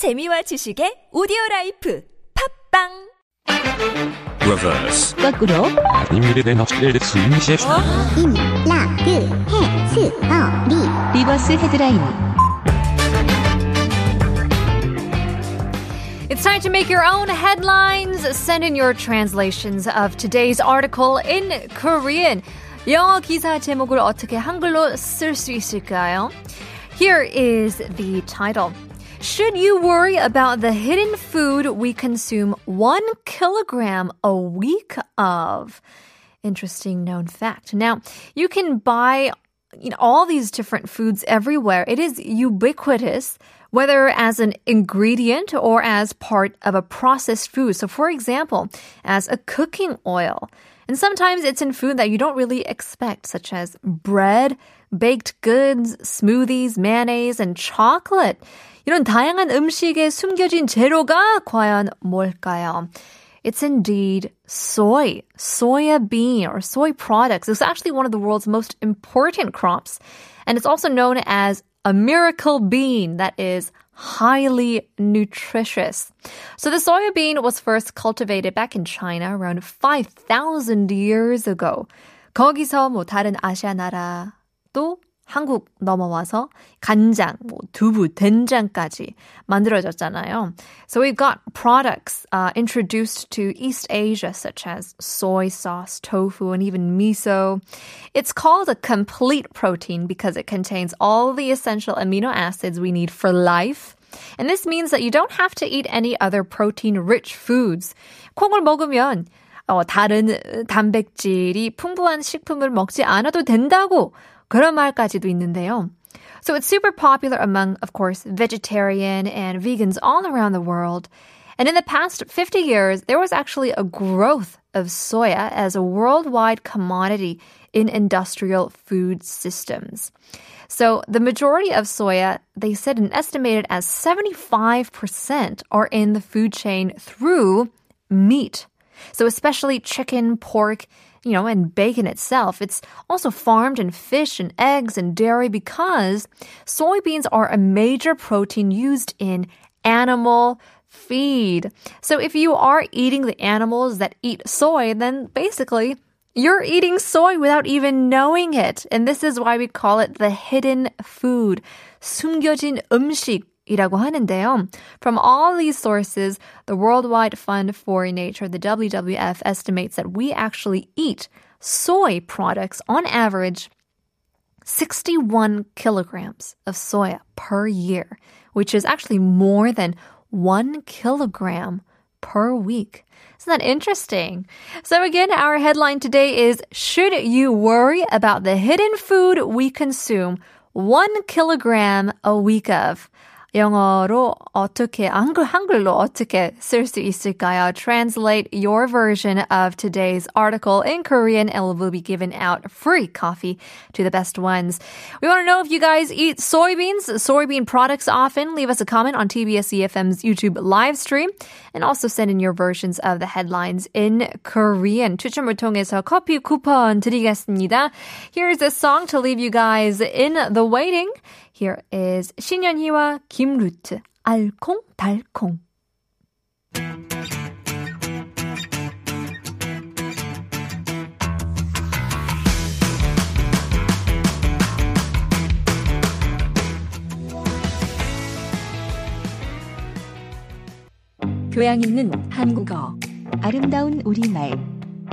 재미와 지식의 오디오 라이프 팝빵 reverse, 거꾸로 아니미르된 헛질 스윙시 im, 라, 그, 해, 스, 어, 리 리버스 헤드라인 It's time to make your own headlines. Send in your translations of today's article in Korean. 영어 기사 제목을 어떻게 한글로 쓸 수 있을까요? Here is the title. Should you worry about the hidden food we consume one kilogram a week of? Interesting known fact. Now, you can buy you know, all these different foods everywhere. It is ubiquitous, whether as an ingredient or as part of a processed food. So, for example, as a cooking oil. And sometimes it's in food that you don't really expect, such as bread, baked goods, smoothies, mayonnaise, and chocolate. 이런 다양한 음식에 숨겨진 재료가 과연 뭘까요? It's indeed soy, soya bean or soy products. It's actually one of the world's most important crops. And it's also known as a miracle bean that is highly nutritious. So the soya bean was first cultivated back in China around 5,000 years ago. 거기서 뭐 다른 아시아 나라 도 한국 넘어와서 간장, 뭐 두부, 된장까지 만들어졌잖아요. So we've got products uh, introduced to East Asia such as soy sauce, tofu, and even miso. It's called a complete protein because it contains all the essential amino acids we need for life. And this means that you don't have to eat any other protein-rich foods. 콩을 먹으면 어, 다른 단백질이 풍부한 식품을 먹지 않아도 된다고 그런 말까지도 있는데요. So it's super popular among, of course, vegetarian and vegans all around the world. And in the past 50 years, there was actually a growth of soya as a worldwide commodity in industrial food systems. So the majority of soya, they said an estimated as 75% are in the food chain through meat. So especially chicken, pork, you know, and bacon itself. It's also farmed in fish and eggs and dairy because soybeans are a major protein used in animal feed. So if you are eating the animals that eat soy, then basically you're eating soy without even knowing it. And this is why we call it the hidden food. 숨겨진 음식. 이라고 하는데요. From all these sources, the Worldwide Fund for Nature, the WWF, estimates that we actually eat soy products on average 61 kilograms of soya per year, which is actually more than one kilogram per week. Isn't that interesting? So again, our headline today is Should you worry about the hidden food we consume one kilogram a week of? 영어로 어떻게 한글 한글로 어떻게 쓸 수 있을까요? Translate your version of today's article in Korean and will be given out free coffee to the best ones. We want to know if you guys eat soybeans, soybean products often. Leave us a comment on TBS EFM's YouTube live stream and also send in your versions of the headlines in Korean. 추첨을 통해서 커피 쿠폰 드리겠습니다. Here's a song to leave you guys in the waiting. Here is 신현희와 김루트 알콩달콩. 교양 있는 한국어 아름다운 우리말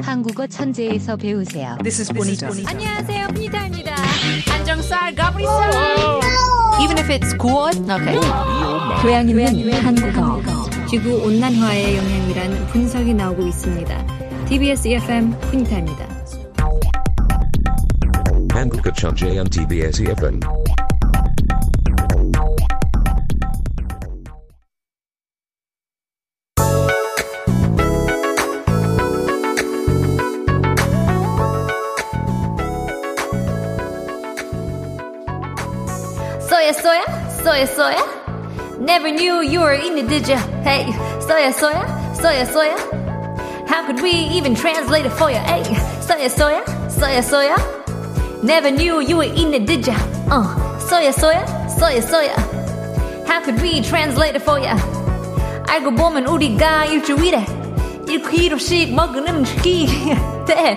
한국어 천재에서 배우세요 This is bonita. 안녕하세요, 피니타입니다. 안정살 가브리살. Even if it's good, okay. 교양 있는 한국어 지구 온난화의 영향이란 분석이 나오고 있습니다. TBS EFM 훈이타입니다. 한국어 천재한 TBS EFM soya, soya. Never knew you were in it, did ya? Hey, soya, soya, soya, soya. How could we even translate it for you? Hey, soya, soya, soya, soya. Never knew you were in it, did ya? Uh, soya, soya, soya, soya. How could we translate it for you? 알고 보면 우리가 일주일에 1kg씩 먹은 음식이 돼.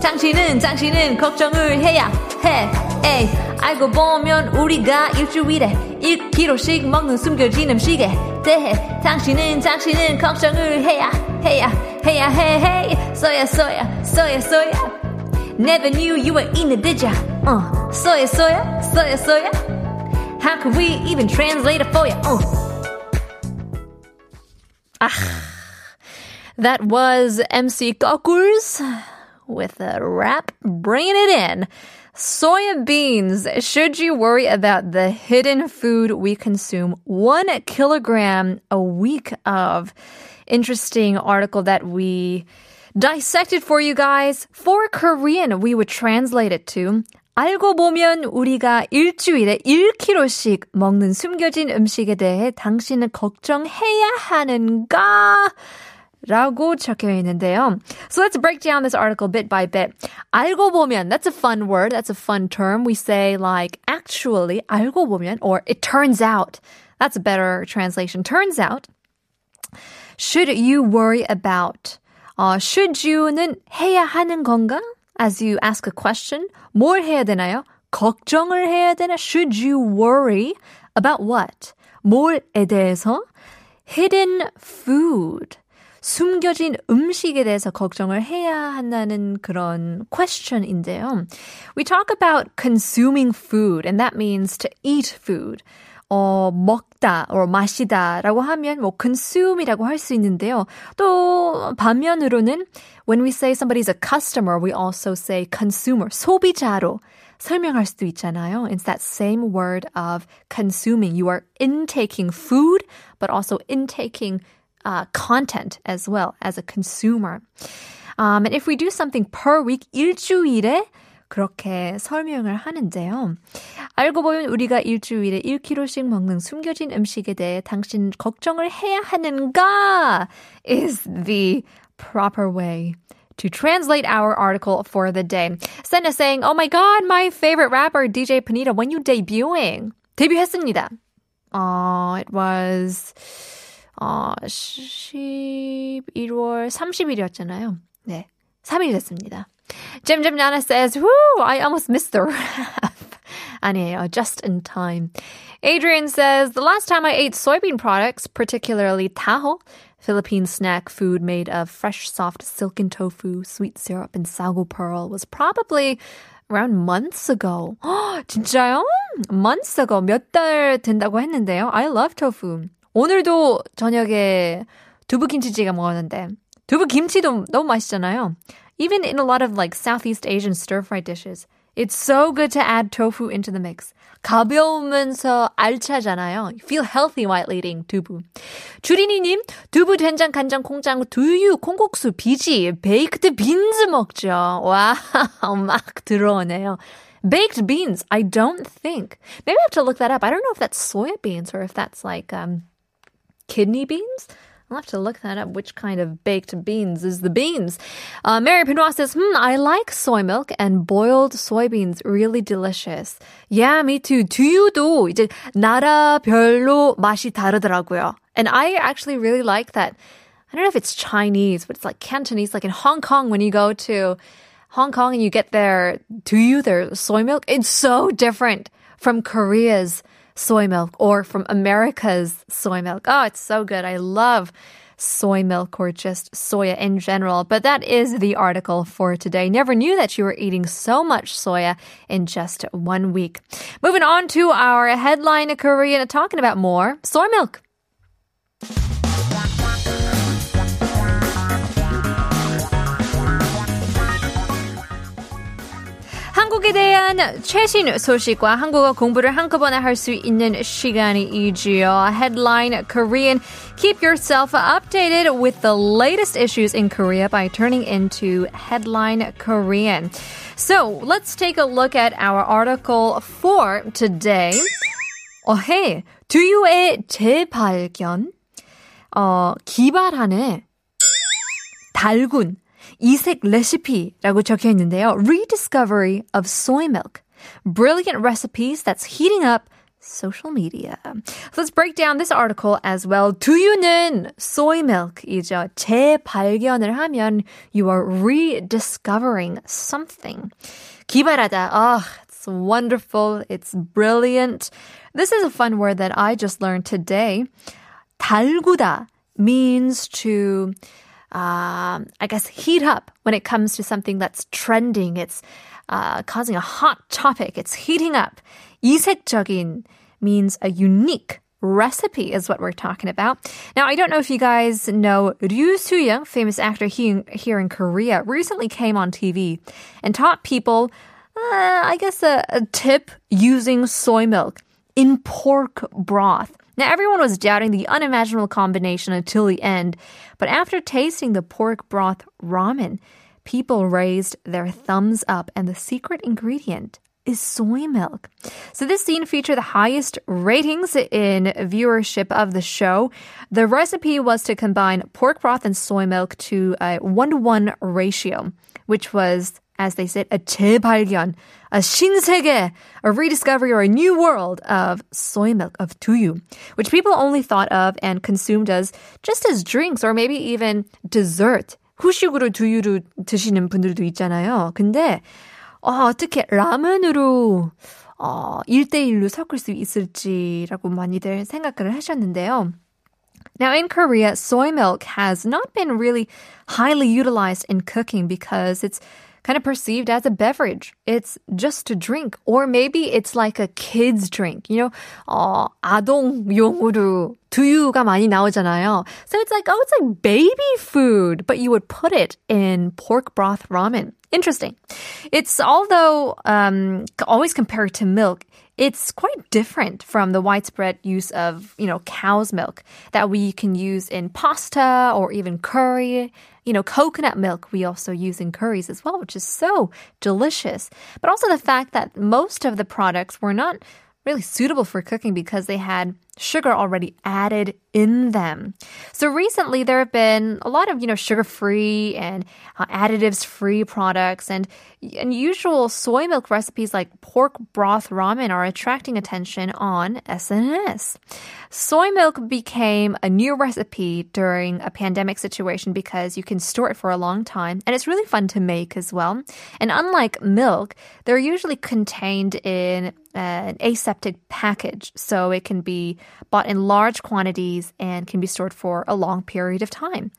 당신은 당신은 걱정을 해야 해. 에이, 알고 보면 우리가 일주일에 1kg씩 먹는 숨겨진 음식에 대해 당신은 당신은 걱정을 해야 해야 해야 해. Hey, soya soya soya soya. Never knew you were in the did ya? Uh, soya soya soya soya. How could we even translate it for you? Uh. That was MC Kokurs with a rap bringing it in. Soya beans. Should you worry about the hidden food we consume? One kilogram a week of. Interesting article that we dissected for you guys. For Korean, we would translate it to 알고 보면 우리가 일주일에 1kg씩 먹는 숨겨진 음식에 대해 당신은 걱정해야 하는가? 라고 적혀 있는데요. So let's break down this article bit by bit. 알고 보면, that's a fun word. That's a fun term. We say like actually, 알고 보면, or it turns out. That's a better translation. Turns out. Should you worry about? 어, should you는 해야 하는 건가? As you ask a question, 뭘 해야 되나요? 걱정을 해야 되나? Should you worry about what? 뭘에 대해서? Hidden food. 숨겨진 음식에 대해서 걱정을 해야 한다는 그런 question인데요. We talk about consuming food, and that means to eat food. 어, 먹다, or 마시다 라고 하면 뭐 consume이라고 할 수 있는데요. 또 반면으로는 when we say somebody's a customer, we also say consumer, 소비자로 설명할 수도 있잖아요. It's that same word of consuming. You are intaking food, but also intaking uh, content as well as a consumer. Um, and if we do something per week, 일주일에 그렇게 설명을 하는데요. 알고 보면 우리가 일주일에 1kg씩 먹는 숨겨진 음식에 대해 당신 걱정을 해야 하는가 is the proper way to translate our article for the day. Send us saying, Oh my god, my favorite rapper, DJ Panita, when you debuting? 데뷔했습니다. Uh, it was 어, 11월 30일이었잖아요. 네. 3일 됐습니다. Jim Jim Nana says, Whoo, I almost missed the rap. 아니에요, just in time. Adrian says, The last time I ate soybean products, particularly taho, Philippine snack food made of fresh, soft silken tofu, sweet syrup, and sago pearl, was probably around months ago. 진짜요? Months ago. 몇 달 된다고 했는데요. I love tofu. 오늘도 저녁에 두부 김치찌개 먹었는데 두부 김치도 너무 맛있잖아요. Even in a lot of like Southeast Asian stir-fried dishes, it's so good to add tofu into the mix. 가벼우면서 알차잖아요. You feel healthy while eating 두부. 주린이님, 두부, 된장, 간장, 콩장, 두유, 콩국수, 비지, 베이크드 빈즈 먹죠. 와, 막 들어오네요. Baked beans, I don't think. Maybe I have to look that up. I don't know if that's soya beans or if that's like um, kidney beans. I'll have to look that up. Which kind of baked beans is the beans? Uh, Mary Pinoy says, hmm, I like soy milk and boiled soybeans. Really delicious. Yeah, me too. 두유도 이제 나라별로 맛이 다르더라고요. And I actually really like that. I don't know if it's Chinese, but it's like Cantonese. Like in Hong Kong, when you go to Hong Kong and you get their duyu, their soy milk, it's so different from Korea's soy milk or from America's soy milk. Oh, it's so good. I love soy milk or just soya in general. But that is the article for today. Never knew that you were eating so much soya in just one week. Moving on to our headline Korean, talking about more soy milk. 한국에 대한 최신 소식과 한국어 공부를 한꺼번에 할 수 있는 시간이지요. Headline Korean. Keep yourself updated with the latest issues in Korea by turning into Headline Korean. So let's take a look at our article for today. 어해 두유의 재발견. 어, 기발하네. 달군. 이색 레시피라고 적혀 있는데요. Rediscovery of soy milk. Brilliant recipes that's heating up social media. So let's break down this article as well. Do you는 soy milk이죠. 재발견을 하면 you are rediscovering something. 기발하다. Oh, it's wonderful. It's brilliant. This is a fun word that I just learned today. 달구다 means to um, I guess, heat up when it comes to something that's trending. It's uh, causing a hot topic. It's heating up. 이색적인 means a unique recipe is what we're talking about. Now, I don't know if you guys know Ryu Soo-young, famous actor he, here in Korea, recently came on TV and taught people, uh, I guess, a, a tip using soy milk in pork broth. Now, everyone was doubting the unimaginable combination until the end, but after tasting the pork broth ramen, people raised their thumbs up, and the secret ingredient is soy milk. So this scene featured the highest ratings in viewership of the show. The recipe was to combine pork broth and soy milk to a one to one ratio, which was, as they said, a 재발견, a 신세계, a rediscovery or a new world of soy milk, of tuyu, which people only thought of and consumed as just as drinks or maybe even dessert. 후식으로 두유를 드시는 분들도 있잖아요. 근데 어, 어떻게 라면으로 어, 1대1로 섞을 수 있을지라고 많이들 생각을 하셨는데요. Now, in Korea, soy milk has not been really highly utilized in cooking because it's kind of perceived as a beverage. It's just a drink, or maybe it's like a kid's drink. You know, 어, 아동용으로 두유가 많이 나오잖아요. So it's like, oh, it's like baby food, but you would put it in pork broth ramen. Interesting. It's although um, always compared to milk, it's quite different from the widespread use of, you know, cow's milk that we can use in pasta or even curry. you know, coconut milk we also use in curries as well, which is so delicious. But also the fact that most of the products were not really suitable for cooking because they had sugar already added in them. So recently there have been a lot of, you know, sugar-free and uh, additives-free products and unusual soy milk recipes like pork broth ramen are attracting attention on SNS. Soy milk became a new recipe during a pandemic situation because you can store it for a long time and it's really fun to make as well. And unlike milk, they're usually contained in an aseptic package so it can be bought in large quantities and can be stored for a long period of time.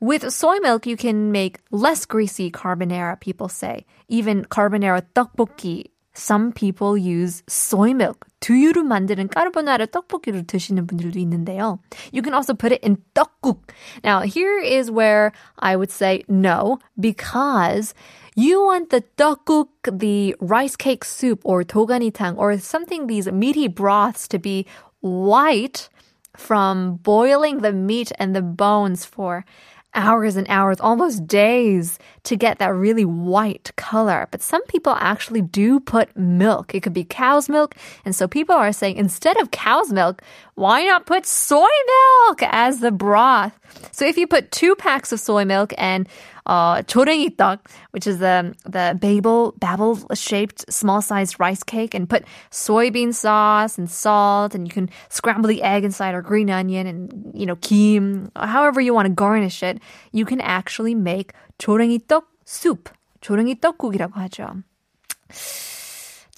With soy milk, you can make less greasy carbonara, people say. Even carbonara 떡볶이. Some people use soy milk. 두유로 만드는 까르보나라 떡볶이를 드시는 분들도 있는데요. You can also put it in 떡국. Now, here is where I would say no, because you want the 떡국, the rice cake soup or 도가니탕 or something, these meaty broths to be white from boiling the meat and the bones for hours and hours, almost days to get that really white color. But some people actually do put milk. It could be cow's milk. And so people are saying instead of cow's milk, why not put soy milk as the broth? So if you put two packs of soy milk and uh, 조랭이 떡, which is the the babel babel shaped small sized rice cake, and put soybean sauce and salt, and you can scramble the egg inside or green onion and you know kim, however you want to garnish it. You can actually make 조랭이 떡 soup, 조랭이 떡국이라고 하죠.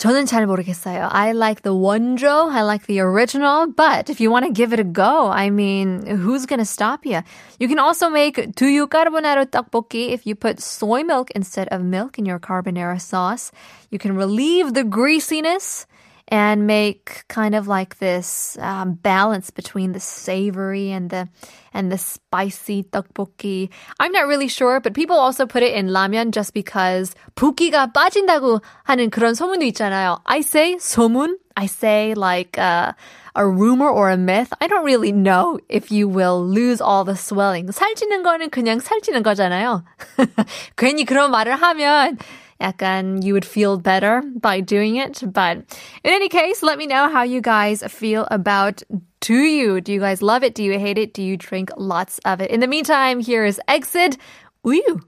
저는 잘 모르겠어요. I like the 원조, I like the original, but if you want to give it a go, I mean, who's gonna stop you? You can also make 두유 carbonara 떡볶이 if you put soy milk instead of milk in your carbonara sauce. You can relieve the greasiness and make kind of like this um, balance between the savory and the and the spicy tteokbokki. I'm not really sure, but people also put it in 라면 just because 붓기가 빠진다고 하는 그런 소문도 있잖아요. I say 소문. I say like uh, a rumor or a myth. I don't really know if you will lose all the swelling. 살찌는 거는 그냥 살찌는 거잖아요. 괜히 그런 말을 하면 약간 you would feel better by doing it. But in any case, let me know how you guys feel about do you? Do you guys love it? Do you hate it? Do you drink lots of it? In the meantime, here is Exit Uyu.